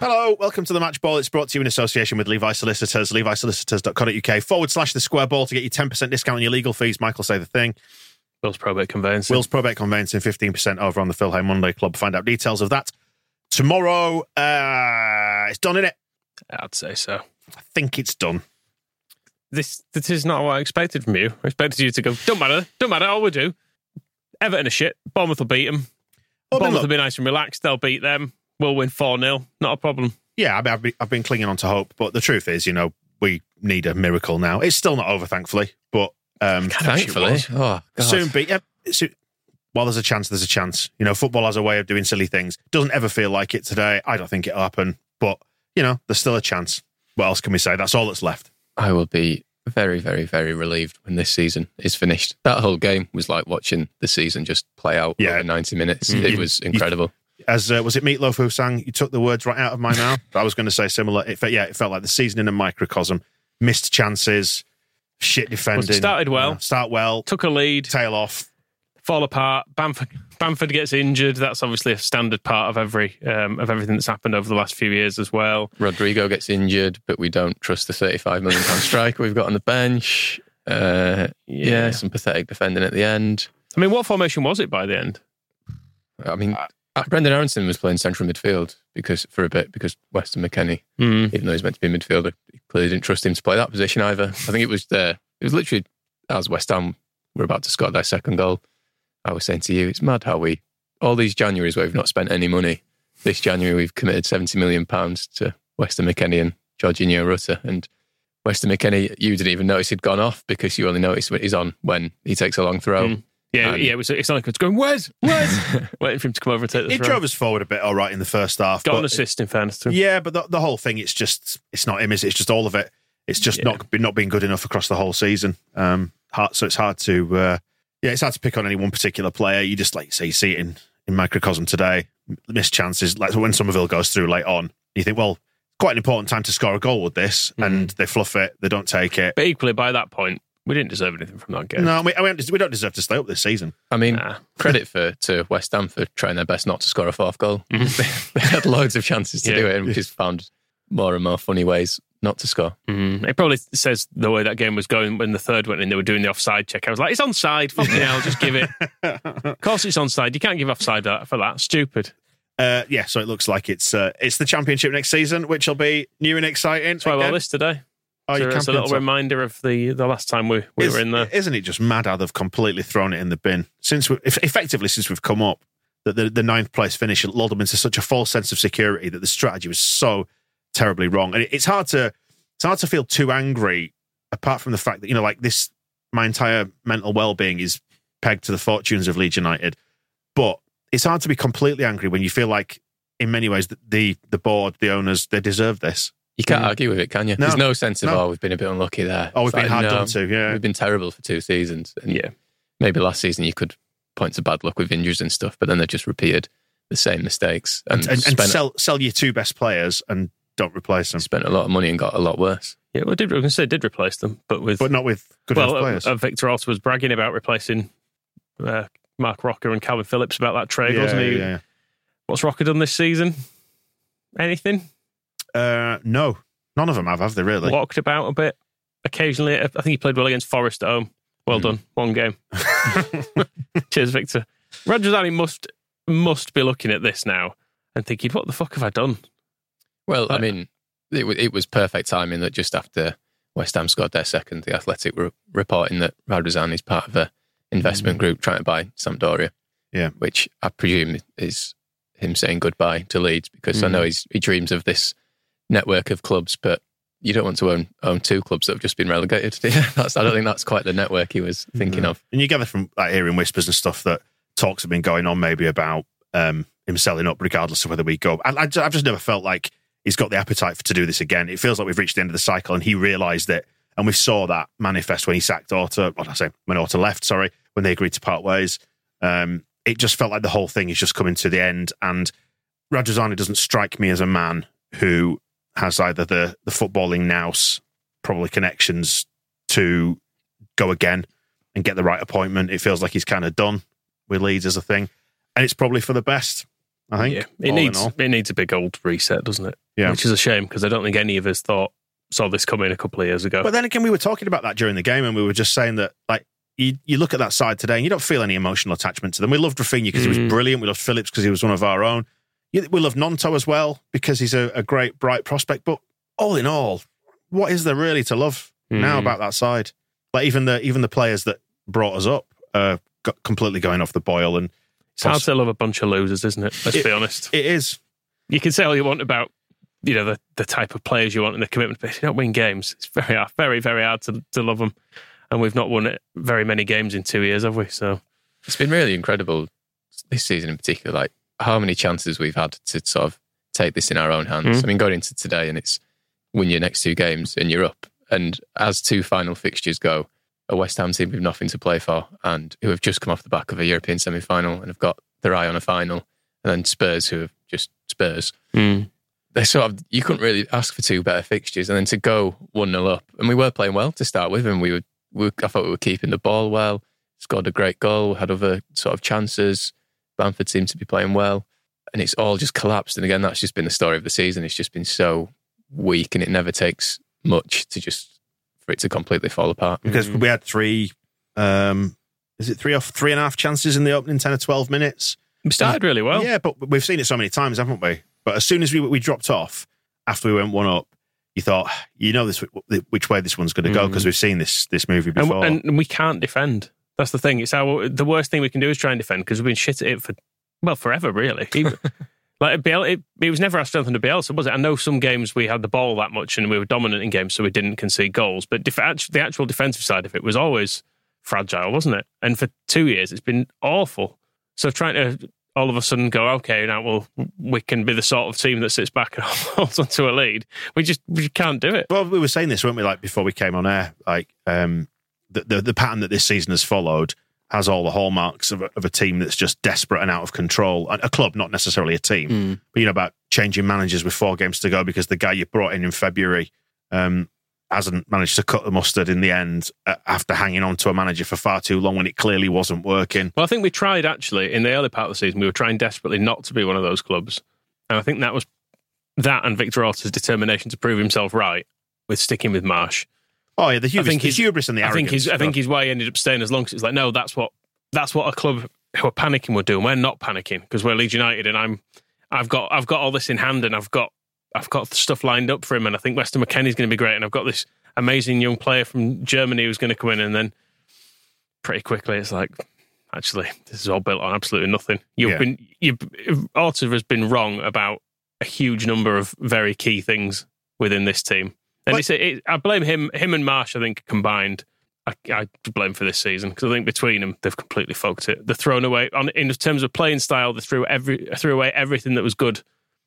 Hello, welcome to the Match Ball. It's brought to you in association with Levi Solicitors, levisolicitors.co.uk forward slash the square ball to get you 10% discount on your legal fees. Michael, say the thing. Will's probate conveyancing. Will's probate conveyancing, 15% over on the Phil Hay Monday Club. Find out details of that tomorrow. Uh, it's done, is it? I'd say so. I think it's done. This this is not what I expected from you. I expected you to go, don't matter, don't matter, all we do. Everton are shit. Bournemouth will beat them. Bournemouth will be nice and relaxed. They'll beat them. We'll win 4 0. Not a problem. Yeah, I mean, I've been, I've been clinging on to hope, but the truth is, you know, we need a miracle now. It's still not over, thankfully, but um, Thankfully. Oh, God. soon be. Yeah, so, while there's a chance, there's a chance. You know, football has a way of doing silly things. Doesn't ever feel like it today. I don't think it'll happen, but you know, there's still a chance. What else can we say? That's all that's left. I will be very, very, very relieved when this season is finished. That whole game was like watching the season just play out Yeah. over 90 minutes. Mm. It You- was you- incredible. As uh, was it Meatloaf who sang? You took the words right out of my mouth. I was going to say similar. It felt, yeah, it felt like the season in a microcosm. Missed chances, shit defending. started well. Uh, start well, Took a lead, tail off. fall apart. Bamford Bamford gets injured. That's obviously a standard part of every um, of everything that's happened over the last few years as well. Rodrigo gets injured, but we don't trust the 35 million pound striker we've got on the bench. Uh, yeah. some pathetic defending at the end. I mean, what formation was it by the end? I mean, Brenden Aaronson was playing central midfield because for a bit because Weston McKennie, Mm. even though he's meant to be a midfielder, clearly didn't trust him to play that position either. I think it was the it was literally as West Ham were about to score their second goal. I was saying to you, it's mad how we all these Januaries where we've not spent any money. This January we've committed seventy million pounds to Weston McKennie and Georginio Rutter and. Weston McKennie, you didn't even notice he'd gone off because you only notice when he's on when he takes a long throw. Mm. Yeah, And- yeah. It was. It's not like it's going. Where's Where's waiting for him to come over and take the It throw. drove us forward a bit, all right, in the first half. Got but- an assist in fairness to him. Yeah, but the, the whole thing, it's just, it's not him, is it? It's just all of it. It's just Yeah. not not being good enough across the whole season. Um, hard, so it's hard to, uh, yeah, it's hard to pick on any one particular player. You just like you say, you see it in in microcosm today. Missed chances, like when Summerville goes through late on, you think, well, quite an important time to score a goal with this, Mm. and they fluff it, they don't take it. But equally, by that point, we didn't deserve anything from that game. No, we, I we don't deserve to stay up this season. I mean, Nah. credit for to West Ham for trying their best not to score a fourth goal. they had loads of chances to Mm-hmm. Yeah. do it, and we just found more and more funny ways not to score. Mm. It probably says the way that game was going when the third went in. They were doing the offside check. I was like, "It's onside. Fucking hell, just give it." of course, it's onside. You can't give offside for that. Stupid. Uh, yeah, so it looks like it's uh, it's the championship next season, which will be new and exciting. That's why we're Again. on this today. Oh, so it's a little reminder of the the last time we, we Is- were in there. Isn't it just mad how they've completely thrown it in the bin since we, eff- effectively since we've come up that the, the ninth place finish lulled them into such a false sense of security that the strategy was so terribly wrong, and it, it's hard to it's hard to feel too angry apart from the fact that you know like this my entire mental well being is pegged to the fortunes of Leeds United, but it's hard to be completely angry when you feel like in many ways the the, the board the owners they deserve this. You can't argue with it, can you? No. There's no sense of No. oh, we've been a bit unlucky there. Oh, we've It's been like, hard no, done to, yeah. we've been terrible for two seasons. And Yeah. maybe last season you could point to bad luck with injuries and stuff, but then they just repeated the same mistakes and, and, and spent, sell sell your two best players and don't replace them. spent a lot of money and got a lot worse. Yeah, well, did, I was say did replace them, but with But not with good well, enough uh, players. uh, Victor also was bragging about replacing uh, Marc Roca and Kalvin Phillips about that trade, yeah, wasn't he? yeah, What's Roca done this season? Anything? Yeah. Uh, no, none of them have, have they really? Walked about a bit occasionally. I think he played well against Forest at home. Well Hmm. done, one game. Cheers, Victor. Radrizzani must must be looking at this now and thinking, what the fuck have I done? Well, I mean, it, wa- it was perfect timing that just after West Ham scored their second, the Athletic were reporting that Radrizzani is part of a investment group trying to buy Sampdoria. Yeah. which I presume is him saying goodbye to Leeds because I know he's, he dreams of this network of clubs, but you don't want to own own two clubs that have just been relegated. that's, I don't think that's quite the network he was thinking of. And you gather from like, hearing whispers and stuff that talks have been going on maybe about um, him selling up, regardless of whether we go. I, I've just never felt like he's got the appetite for, to do this again. It feels like we've reached the end of the cycle, and he realised it. And we saw that manifest when he sacked Orta. What I say? When Orta left, sorry, when they agreed to part ways. Um, it just felt like the whole thing is just coming to the end. And Radrizzani doesn't strike me as a man who has either the the footballing nous, probably connections to go again and get the right appointment. It feels like he's kind of done with Leeds as a thing, and it's probably for the best. I think. yeah, it needs it needs a big old reset, doesn't it? Yeah. which is a shame because I don't think any of us thought saw this coming a couple of years ago. But then again, we were talking about that during the game, and we were just saying that like. You, you look at that side today and you don't feel any emotional attachment to them. We loved Raphinha because he was Mm. brilliant. We loved Phillips because he was one of our own. You- We love Gnonto as well because he's a, a great, bright prospect. But all in all, what is there really to love now Mm. about that side? Like even the even the players that brought us up are got completely going off the boil, and it's hard to love a bunch of losers, isn't it? Let's It- be honest. it is You can say all you want about you know the, the type of players you want and the commitment, but if you don't win games, it's very hard, very very hard to to love them. And we've not won very many games in two years, have we? So It's been really incredible this season in particular, like how many chances we've had to sort of take this in our own hands. Mm. I mean, going into today and it's win your next two games and you're up. And as two final fixtures go, a West Ham team with nothing to play for and who have just come off the back of a European semi final and have got their eye on a final, and then Spurs who have just Spurs. They sort of you couldn't really ask for two better fixtures, and then to go one 0 up, and we were playing well to start with, and we were, we were I thought we were keeping the ball well, scored a great goal, had other sort of chances. Bamford seemed to be playing well, and it's all just collapsed. And again, that's just been the story of the season. It's just been so weak, and it never takes much to just for it to completely fall apart. because we had three. Um, is it three or three and a half chances in the opening ten or twelve minutes? we started really well. yeah, but we've seen it so many times, haven't we? But as soon as we we dropped off after we went one up, you thought you know this which way this one's going to go because we've seen this this movie and, before. and we can't defend. That's the thing. It's our the worst thing we can do is try and defend because we've been shit at it for well forever, really. Even- like Biel, it, it was never our strength under Bielsa, was it? I know some games we had the ball that much and we were dominant in games, so we didn't concede goals. But def- the actual defensive side of it was always fragile, wasn't it? And for two years, it's been awful. So trying to all of a sudden go, okay, now well, we can be the sort of team that sits back and holds onto a lead. We just we can't do it. Well, we were saying this, weren't we? Like before we came on air, like um, the, the the pattern that this season has followed has all the hallmarks of a, of a team that's just desperate and out of control. A, a club, not necessarily a team, but you know about changing managers with four games to go because the guy you brought in in February um, hasn't managed to cut the mustard in the end uh, after hanging on to a manager for far too long when it clearly wasn't working. Well, I think we tried actually in the early part of the season. We were trying desperately not to be one of those clubs, and I think that was that and Victor Orta's determination to prove himself right with sticking with Marsch. Oh yeah, the hubris, I think the he's- hubris and the I arrogance. think he's I think he's why he ended up staying as long as it's like no, that's what that's what a club who are panicking would do. We're not panicking because we're Leeds United, and I'm I've got I've got all this in hand, and I've got I've got stuff lined up for him, and I think Weston McKennie's going to be great, and I've got this amazing young player from Germany who's going to come in, and then pretty quickly it's like actually this is all built on absolutely nothing. You've Yeah. been you Orta has been wrong about a huge number of very key things within this team. And But- it's, it, I blame him, him and Marsch. I think combined, I, I blame for this season because I think between them they've completely fucked it. They're thrown away on in terms of playing style. They threw every threw away everything that was good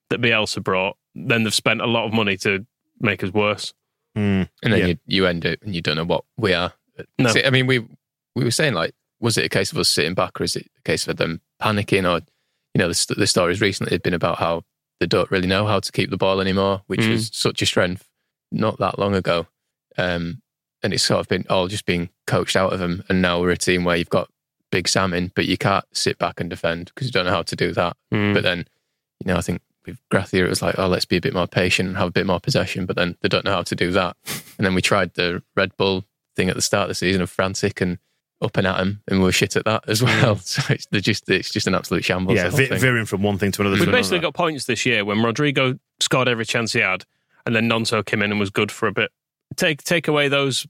that Bielsa brought. Then they've spent a lot of money to make us worse. Mm. and then Yeah. you, you end it and you don't know what we are. No. See, I mean, we we were saying like, was it a case of us sitting back, or is it a case of them panicking, or you know, the, st- the stories recently had been about how they don't really know how to keep the ball anymore, which Mm. was such a strength not that long ago, um, and it's sort of been all just being coached out of them, and now we're a team where you've got big Sam in, but you can't sit back and defend because you don't know how to do that. Mm. But then, you know, I think with Gracia, it was like, oh, let's be a bit more patient and have a bit more possession. But then they don't know how to do that. And then we tried the Red Bull thing at the start of the season of frantic and up and at him, and we were shit at that as well. So it's just it's just an absolute shambles. yeah, ve- veering from one thing to another. We basically another. got points this year when Rodrigo scored every chance he had, and then Gnonto came in and was good for a bit. Take take away those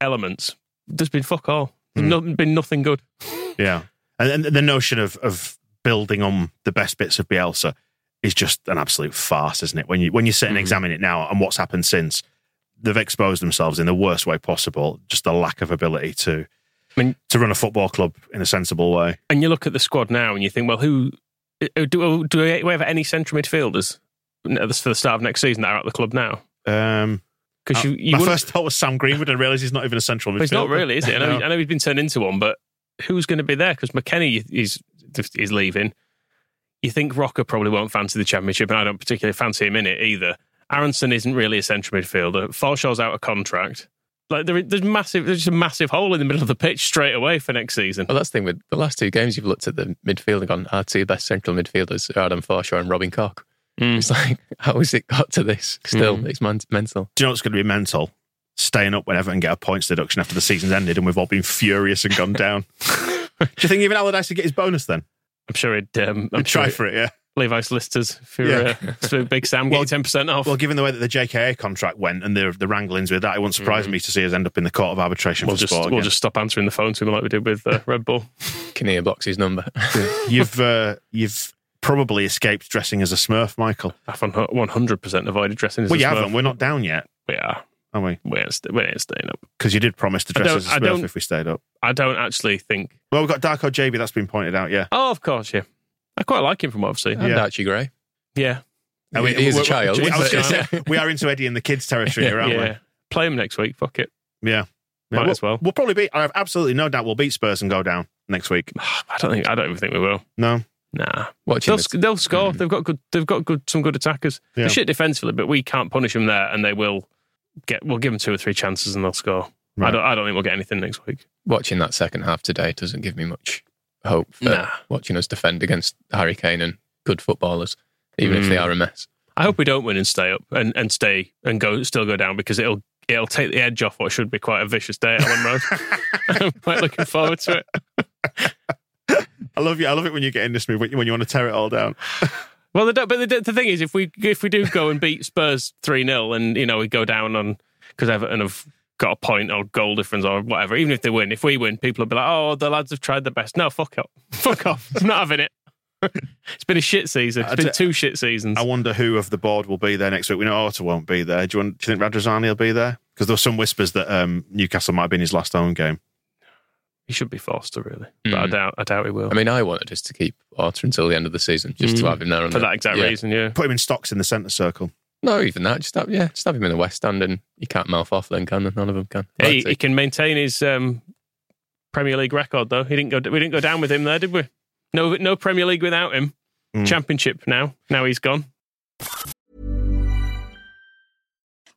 elements. There's been fuck all. There's Hmm. no, been nothing good. Yeah, and, and the notion of of building on the best bits of Bielsa is just an absolute farce, isn't it? When you when you sit and Mhm. examine it now and what's happened since, they've exposed themselves in the worst way possible. Just the lack of ability to I mean- to run a football club in a sensible way. And you look at the squad now and you think, well, who uh, do do we have any central midfielders for the start of next season that are at the club now? Um, Because you, you my wouldn't- first thought was Sam Greenwood, and realised he's not even a central midfielder. But it's not really, is it? I know, No. I know he's been turned into one, but who's going to be there? Because McKennie is is leaving. You think Roca probably won't fancy the championship, and I don't particularly fancy him in it either. Aaronson isn't really a central midfielder. Forshaw's out of contract. Like there, there's massive, there's just a massive hole in the middle of the pitch straight away for next season. Well, that's the thing with the last two games. You've looked at the midfield and gone, our two best central midfielders are Adam Forshaw and Robin Koch. Mm. It's like, how has it got to this? Still, Mm. it's man- mental. Do you know what's going to be mental? Staying up whenever and get a points deduction after the season's ended, and we've all been furious and gone down. Do you think even Allardyce would get his bonus then? I'm sure he'd. Um, I'm He'd try for it, yeah. Levi solicitors for, Yeah. uh, for Big Sam Well- ten percent off. Well, given the way that the JKA contract went and the the wranglings with that, it wouldn't surprise me to see us end up in the court of arbitration we'll for just sport. we'll just stop answering the phone to him like we did with uh, Red Bull. Kinnear blocks his number. you've uh, you've probably escaped dressing as a Smurf, Michael. I've one hundred percent avoided dressing as Well, a you Smurf. haven't. We're not down yet, We are. are we? We ain't, st- we ain't staying up. Because you did promise to dress as a Smurf if we stayed up. I don't actually think. Well, we've got Darko Gyabi. That's been pointed out. Yeah. Oh, of course, yeah. I quite like him from what I've seen. and Yeah. Archie Gray. Yeah, Are we- he is a we're- child. we- but- gonna say, we are into Eddie and the kids territory here, aren't yeah. Play him next week. Fuck it. we? Yeah. Might we'll, as well. We'll probably beat. I have absolutely no doubt we'll beat Spurs and go down next week. I don't think. I don't even think we will. No. Nah, Watching they'll, this, they'll score. They've got good. They've got good. Some good attackers. Yeah. They're shit defensively, but we can't punish them there, and they will get. We'll give them two or three chances, and they'll score. I don't. I don't think we'll get anything next week. watching that second half today doesn't give me much hope for Nah. watching us defend against Harry Kane and good footballers, even if they Mm. are a mess. I hope we don't win and stay up and, and stay and go still go down because it'll it'll take the edge off what should be quite a vicious day at Elland Road. I'm quite looking forward to it. I love you. I love it when you get in this mood when you, when you want to tear it all down. Well, the, but the, the thing is, if we if we do go and beat Spurs three 0 and you know we go down on because Everton have got a point or goal difference or whatever, even if they win, if we win, people will be like, "Oh, the lads have tried their best." No, fuck up, fuck off. I'm not having it. it's been a shit season. It's been two shit seasons. I wonder who of the board will be there next week. We know Orta won't be there. Do you, want, do you think Radrizzani will be there? Because there were some whispers that um, Newcastle might have been his last home game. He should be forced to really, but I Mm. doubt. I doubt he will. I mean, I wanted us to keep Orta until the end of the season, just to Mm. have him there. on for the- that exact yeah. reason, yeah. Put him in stocks in the centre circle. No, even that. Just have, yeah, just have him in the West Stand, and you can't mouth off. Then can they? none of them can. Hey, Right, he can maintain his um, Premier League record though. He didn't go. We didn't go down with him there, did we? No, no Premier League without him. Mm. Championship now. Now he's gone.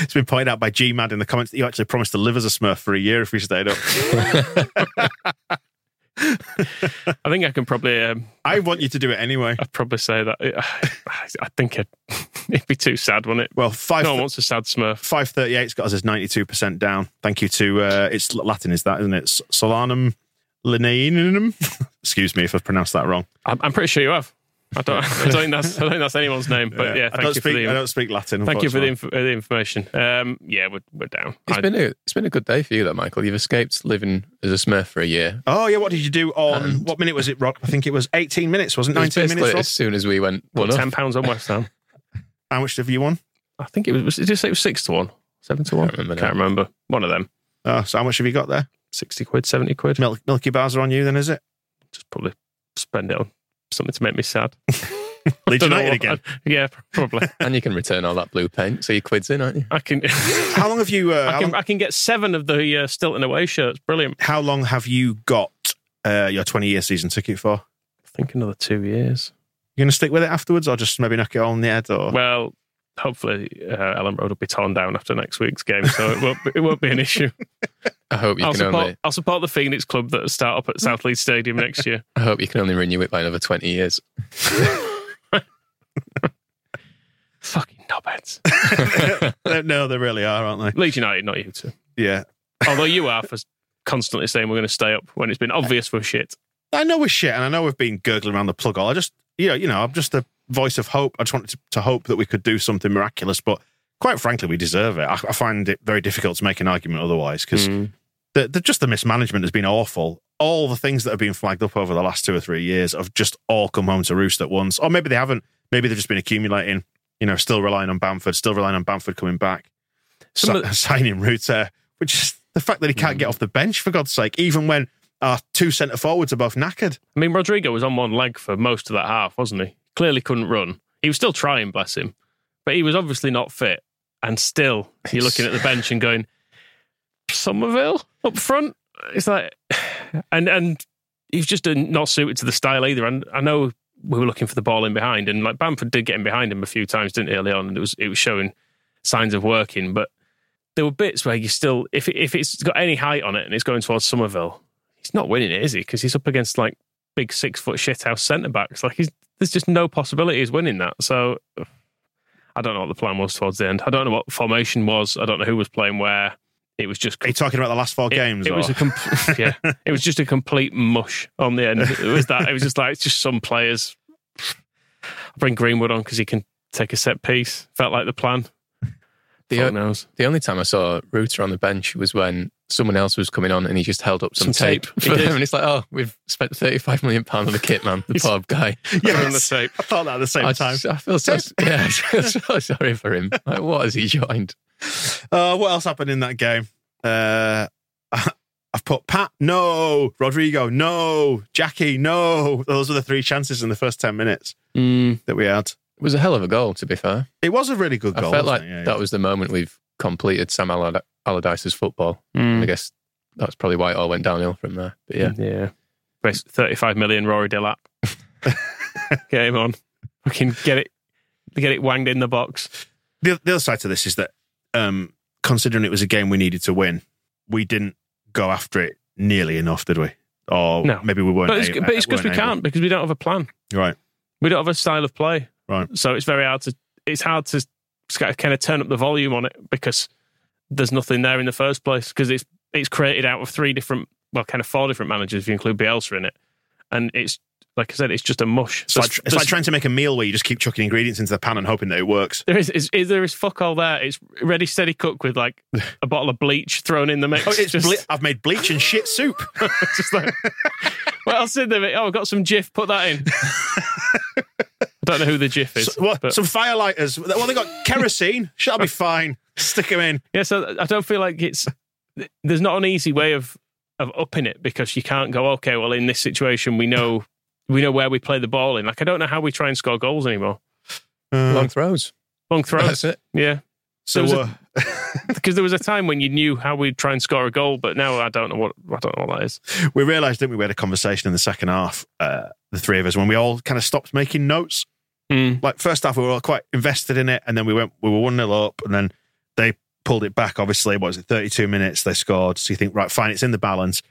It's been pointed out by G Mad in the comments that you actually promised to live as a Smurf for a year if we stayed up. I think I can probably. Um, I want you to do it anyway. I'd probably say that. I think it'd, it'd be too sad, wouldn't it? Well, five. No one wants a sad Smurf. Five thirty-eight's got us as ninety-two percent down. Thank you to uh, it's Latin, is that isn't it? Solanum linearinum. Excuse me if I've pronounced that wrong. I'm, I'm pretty sure you have. I don't, I don't think that's I don't think that's anyone's name, but yeah, I thank don't you speak. for the I don't speak Latin. thank you for the, inf- uh, the information. Um, yeah, we're we're down. It's I- been a it's been a good day for you, though, Michael. You've escaped living as a Smurf for a year. Oh yeah, what did you do on And- what minute was it, Rob? I think it was eighteen minutes, wasn't it? It Nineteen minutes. Rob? as soon as we went one ten pounds on West Ham. How much have you won? I think it was. Did you say it was six to one, seven to one? Can't remember Can't remember. One of them. Oh, so how much have you got there? Sixty quid, seventy quid. Mil- Milky bars are on you, then is it? Just probably spend it on something to make me sad. Leeds Don't know United what- again. yeah, probably. And you can return all that blue paint, so your quid's in, aren't you? I can. How long have you? Uh, I can. long, I can get seven of the uh, Stilton away shirts. Brilliant. how long have you got uh, your twenty-year season ticket for? I think another two years. You're going to stick with it afterwards, or just maybe knock it on the head? Or Well, hopefully uh, Elland Road will be torn down after next week's game, so it won't. Be, it won't be an issue. I hope you I'll can support. only I'll support the Phoenix Club that start up at South Leeds Stadium next year. I hope you can only renew it by another twenty years. Fucking knobheads. no, they really are, aren't they? Leeds United, not you two. Yeah, Although you are for constantly saying we're going to stay up when it's been obvious we're shit. I know we're shit, and I know we've been gurgling around the plug hole. I just, you know, you know, I'm just a voice of hope. I just wanted to, to hope that we could do something miraculous, but quite frankly, we deserve it. I, I find it very difficult to make an argument otherwise because Mm. the, the, just the mismanagement has been awful. All the things that have been flagged up over the last two or three years have just all come home to roost at once. Or maybe they haven't. Maybe they've just been accumulating. You know, still relying on Bamford, still relying on Bamford coming back, Some Si- of- signing Rutter, which is the fact that he can't get off the bench for God's sake, even when our two centre forwards are both knackered. I mean, Rodrigo was on one leg for most of that half, wasn't he? Clearly couldn't run. He was still trying, bless him, but he was obviously not fit. And still, you're looking at the bench and going, Summerville up front. It's like, and and he's just not suited to the style either. And I know we were looking for the ball in behind, and like Bamford did get in behind him a few times, didn't he, early on? And it was it was showing signs of working, but there were bits where you still, if if it's got any height on it and it's going towards Summerville, he's not winning it, is he? Because he's up against like big six foot shithouse centre backs. Like he's there's just no possibility he's winning that. So I don't know what the plan was towards the end. I don't know what formation was. I don't know who was playing where. It was just Are you talking about the last four it, games? It was a com- yeah. It was just a complete mush on the end. It was that. It was just like it's just some players. I'll bring Greenwood on because he can take a set piece. Felt like the plan. The, o- knows. the only time I saw Rutter on the bench was when someone else was coming on and he just held up some, Some tape. tape, for did. them. And it's like, oh, we've spent £35 million on the kit, man. The He's- poor guy. Yes. on the tape. I thought that at the same I, time. just- I feel so, yeah, I feel so sorry for him. Like, what has he joined? Uh, what else happened in that game? Uh, I've put Pat, no. Rodrigo, no. Jackie, no. Those were the three chances in the first 10 minutes Mm, that we had. It was a hell of a goal, to be fair. It was a really good I goal. felt like? Yeah, that yeah. was the moment we've completed Sam Allard- Allardyce's football. mm, I guess that's probably why it all went downhill from there. But yeah, yeah. Bas- Thirty-five million Rory Delap. get him on. can get it. Get it wanged in the box. the, the other side to this is that um, considering it was a game we needed to win, we didn't go after it nearly enough, did we? Or No. maybe we weren't. But it's, a- but it's because we able. can't because we don't have a plan. Right. We don't have a style of play. Right. So it's very hard to it's hard to kind of turn up the volume on it because there's nothing there in the first place because it's it's created out of three different well kind of four different managers if you include Bielsa in it and it's like I said it's just a mush. It's, like, it's like trying to make a meal where you just keep chucking ingredients into the pan and hoping that it works. there is, is, is there is fuck all there. It's ready steady cook with like a bottle of bleach thrown in the mix. Oh, it's just, ble- I've made bleach and shit soup. just like what else in there? Oh, I've got some jiff. Put that in. I don't know who the Jif is. So- what, but- some firelighters. Well, they got kerosene. That'll be fine. Stick them in. Yeah, so I don't feel like it's there's not an easy way of of upping it because you can't go, okay, well, in this situation, we know we know where we play the ball in. Like, I don't know how we try and score goals anymore. Uh, Long throws. Long throws. That's it. Yeah. so there uh, Because there was a time when you knew how we'd try and score a goal, but now I don't know what I don't know what that is. we realised, didn't we? We had a conversation in the second half, uh, the three of us, when we all kind of stopped making notes. Mm. Like first half, we were all quite invested in it, and then we went, we were one 0 up, and then they pulled it back. Obviously, what was it? Thirty two minutes they scored. So you think, right, fine, it's in the balance.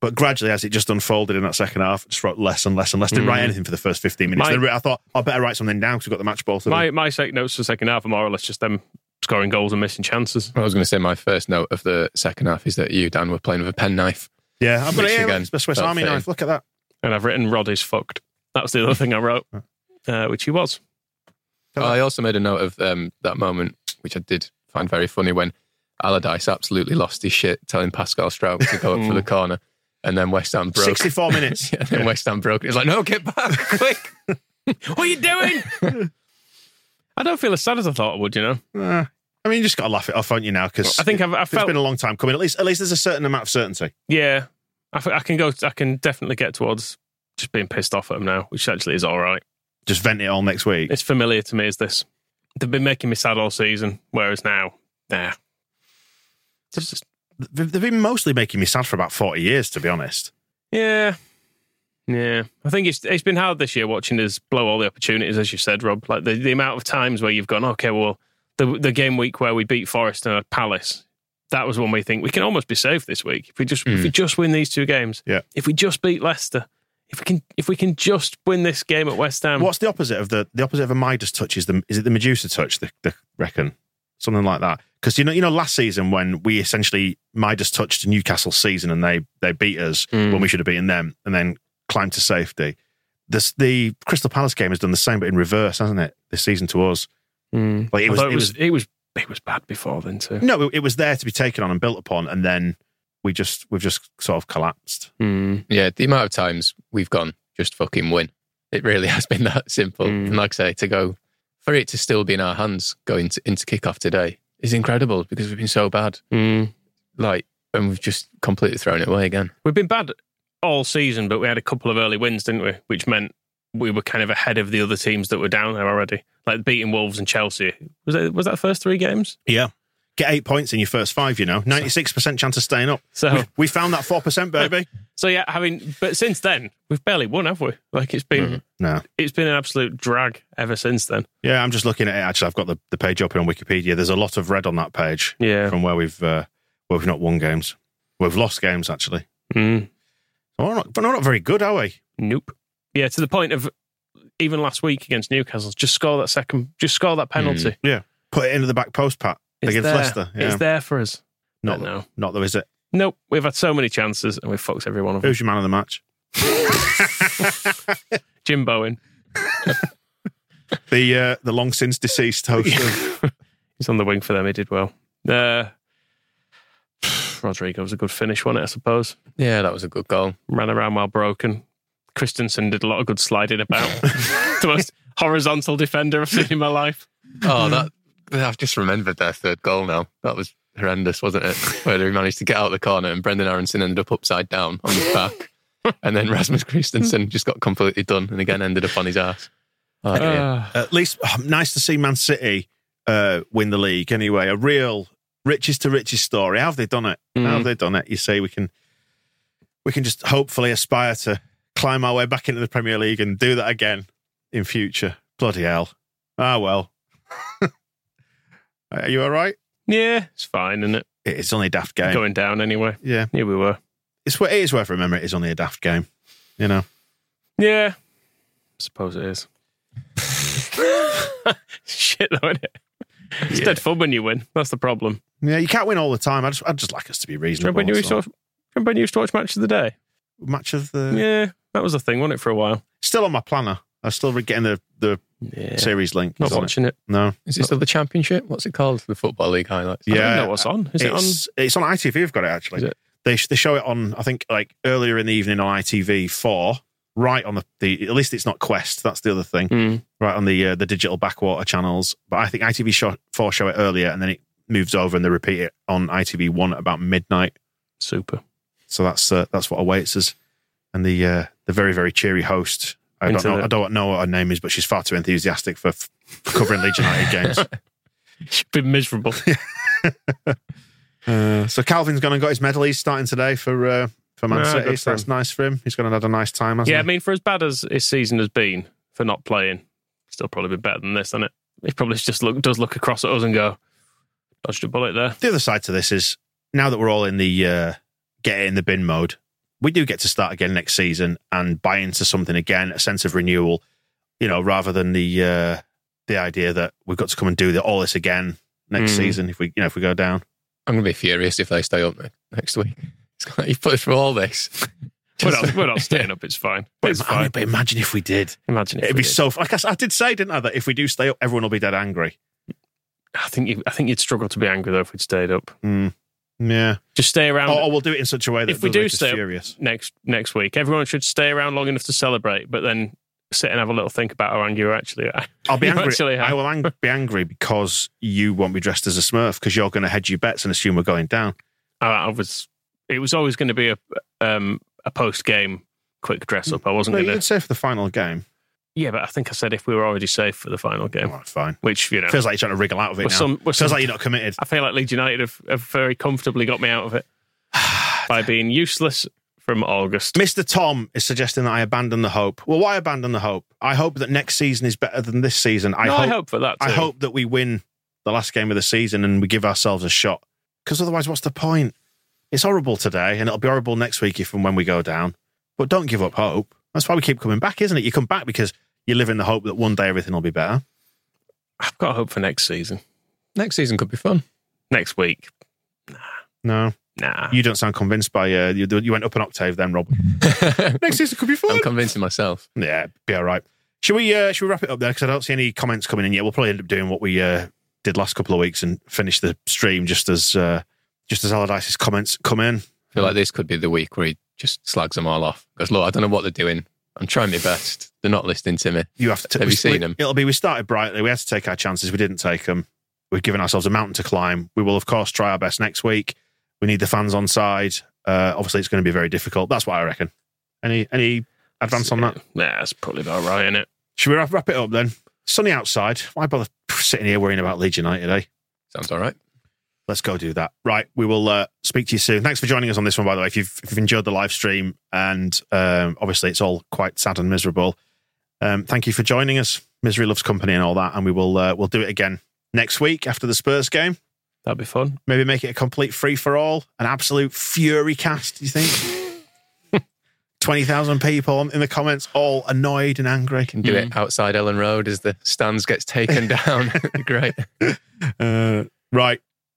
But gradually, as it just unfolded in that second half, I just wrote less and less and less. Didn't write anything for the first fifteen minutes. My- Then I thought I better write something down because we've got the match ball. To My do. my sec notes for the second half are more or less just them scoring goals and missing chances. I was going to say my first note of the second half is that you, Dan, were playing with a penknife. Yeah, I'm going to Which here. again the Swiss Army fitting. knife. Look at that. And I've written Rod is fucked. That was the other thing I wrote, uh, which he was. Oh, I also made a note of um, that moment, which I did find very funny when Allardyce absolutely lost his shit, telling Pascal Struijk to go up for the corner, and then West Ham broke. Sixty four minutes. Yeah, and then West Ham broke. He's like, "No, get back, quick!" What are you doing? I don't feel as sad as I thought I would, you know? Uh, I mean, you just got to laugh it off, haven't you? Now because I think I've, I it's felt it's been a long time coming. At least, at least there's a certain amount of certainty. Yeah, I, f- I can go. I can definitely get towards just being pissed off at him now, which actually is all right. Just vent it all next week. It's familiar to me as this. They've been making me sad all season, whereas now, nah. It's just They've been mostly making me sad for about forty years, to be honest. yeah, yeah. I think it's it's been hard this year watching us blow all the opportunities, as you said, Rob. Like the, the amount of times where you've gone, okay, well, the the game week where we beat Forest and Palace. That was when we think we can almost be safe this week if we just if we mm. just win these two games. Yeah. If we just beat Leicester, if we can if we can just win this game at West Ham. What's the opposite of the the opposite of a Midas touch? Is the is it the Medusa touch? The, the reckon something like that. Because you know, you know, last season when we essentially Midas touched Newcastle season and they they beat us when we should have beaten them, and then climbed to safety. This the Crystal Palace game has done the same, but in reverse, hasn't it? This season to us, Mm. like it I was, it was, it was it was bad before then too. no, it, it was there to be taken on and built upon, and then we just we've just sort of collapsed. Mm. Yeah, the amount of times we've gone just fucking win. It really has been that simple. Mm. And like I say, to go for it to still be in our hands going to, into kickoff today is incredible because we've been so bad. Mm. Like, and we've just completely thrown it away again. We've been bad all season, but we had a couple of early wins, didn't we? Which meant we were kind of ahead of the other teams that were down there already, like beating Wolves and Chelsea. Was it was that first three games? Yeah, get eight points in your first five. You know, ninety six percent chance of staying up. So We, we found that four percent, baby. so yeah, having but since then we've barely won, have we? Like it's been No. it's been an absolute drag ever since then. Yeah, I'm just looking at it. Actually, I've got the, the page open on Wikipedia. There's a lot of red on that page Yeah. from where we've uh, where we've not won games. We've lost games actually. Mm. We're not, we're not very good, are we? Nope. Yeah, to the point of even last week against Newcastle, just score that second, just score that penalty. Yeah, put it into the back post, Pat It's against there. Leicester. Yeah. It's there for us. Not But no. not though, is it? Nope. We've had so many chances and we've fucked every one of them. Who's your man of the match? Jim Bowen. The uh, the long since deceased host of He's on the wing for them. He did well. Uh, Rodrigo was a good finish, wasn't it? I suppose. Yeah, that was a good goal. Ran around while broken. Kristensen did a lot of good sliding about. the most horizontal defender I've seen in my life. Oh, that I've just remembered their third goal now. That was horrendous, wasn't it? Where they managed to get out of the corner and Brenden Aaronson ended up upside down on his back. and then Rasmus Kristensen just got completely done and again ended up on his ass. Oh, yeah. Uh, at least oh, nice to see Man City uh, win the league anyway. A real riches to riches story. How have they done it? How Mm. have they done it? You say we can we can just hopefully aspire to climb our way back into the Premier League and do that again in future. Bloody hell. Ah well. Are you all right? yeah, it's fine, isn't it? It's only a daft game. Going down anyway. Yeah, Here we were. it's it is worth remembering. It is only a daft game. You know. Yeah. suppose it is. Shit, though, isn't it? It's dead fun when you win. That's the problem. Yeah, you can't win all the time. I just I'd just like us to be reasonable. remember when you used to remember when you used to watch Match of the Day? Match of the Yeah, that was a thing, wasn't it, for a while? still on my planner. I'm still getting the the Yeah. series link. Not It's on it. watching it. No. Is it still the championship? What's it called? The Football League highlights. Yeah, I don't Yeah. know what's on. Is it on? it's, it's on ITV. We've got it actually. Is it? They they show it on. I think like earlier in the evening on ITV four. Right on the, the at least it's not Quest. That's the other thing. Hmm. Right on the uh, the digital backwater channels. But I think ITV show, four show it earlier, and then it moves over and they repeat it on ITV one at about midnight. Super. So that's uh, that's what awaits us. And the uh, the very very cheery host. I don't know. the- I don't know what her name is, but she's far too enthusiastic for, f- for covering Leeds United games. She's been miserable. Uh, so Kalvin's gone and got his medal. He's starting today for uh, for Man City. So that's nice for him. He's going to have a nice time. Hasn't yeah, I mean, for as bad as his season has been for not playing, still probably been better than this, hasn't it? He probably just look does look across at us and go, dodged a bullet there. the other side to this is now that we're all in the uh, get it in the bin mode, we do get to start again next season and buy into something again, a sense of renewal. You know, rather than the uh, the idea that we've got to come and do the, all this again next Mm. season if we you know if we go down. I'm going to be furious if they stay up next week. It's like, you put us through all this. We're not, we're not staying up. It's fine. But, It's I fine. mean, but imagine if we did. Imagine if It'd we be did. so. Like I did say, didn't I, that if we do stay up, everyone will be dead angry. I think you, I think you'd struggle to be angry though if we'd stayed up. Mm. Yeah. Just stay around. Or, or we'll do it in such a way that if we do stay furious. next next week, everyone should stay around long enough to celebrate, but then sit and have a little think about how angry you actually. I'll be angry. actually have. I will ang- be angry because you won't be dressed as a Smurf because you're going to hedge your bets and assume we're going down. I, I was. It was always going to be a um, a post game quick dress up. I wasn't No, going to. say for the final game. Yeah, but I think I said if we were already safe for the final game, Oh, fine. which you know, Feels like you're trying to wriggle out of it now. some- Feels some- like you're not committed. I feel like Leeds United have, have very comfortably got me out of it by being useless from August. Mr. Tom is suggesting that I abandon the hope. Well, why abandon the hope? I hope that next season is better than this season. I No, hope. I hope for that. I hope that we win the last game of the season and we give ourselves a shot. Because otherwise, what's the point? It's horrible today, and it'll be horrible next week if and when we go down. But don't give up hope. That's why we keep coming back, isn't it? You come back because you live in the hope that one day everything will be better. I've got hope for next season. Next season could be fun. Next week, nah, No, nah. you don't sound convinced by uh, you. You went up an octave then, Rob. Next season could be fun. I'm convincing myself. Yeah, be all right. Should we? Uh, should we wrap it up there? Because I don't see any comments coming in yet. We'll probably end up doing what we uh, did last couple of weeks and finish the stream just as uh, just as Allardyce's comments come in. I feel like this could be the week where he just slags them all off. Because, look, I don't know what they're doing. I'm trying my best. They're not listening to me. You have to. Have we- you seen we- them? It'll be. We started brightly. We had to take our chances. We didn't take them. We've given ourselves a mountain to climb. We will, of course, try our best next week. We need the fans on side. Uh, obviously, it's going to be very difficult. That's what I reckon. Any any advance on that? Yeah, that's probably about right, isn't it? Should we wrap, wrap it up then? Sunny outside. Why bother sitting here worrying about Leeds United? Eh? Sounds all right. Let's go do that. Right. We will uh, speak to you soon. Thanks for joining us on this one, by the way. If you've, if you've enjoyed the live stream, and um, obviously it's all quite sad and miserable, um, thank you for joining us. Misery loves company and all that. And we will uh, we'll do it again next week after the Spurs game. That'd be fun. Maybe make it a complete free for all, an absolute fury cast. Do you think? Twenty thousand people in the comments, all annoyed and angry. Can do it outside Elland Road as the stands gets taken down. Great. Uh, right.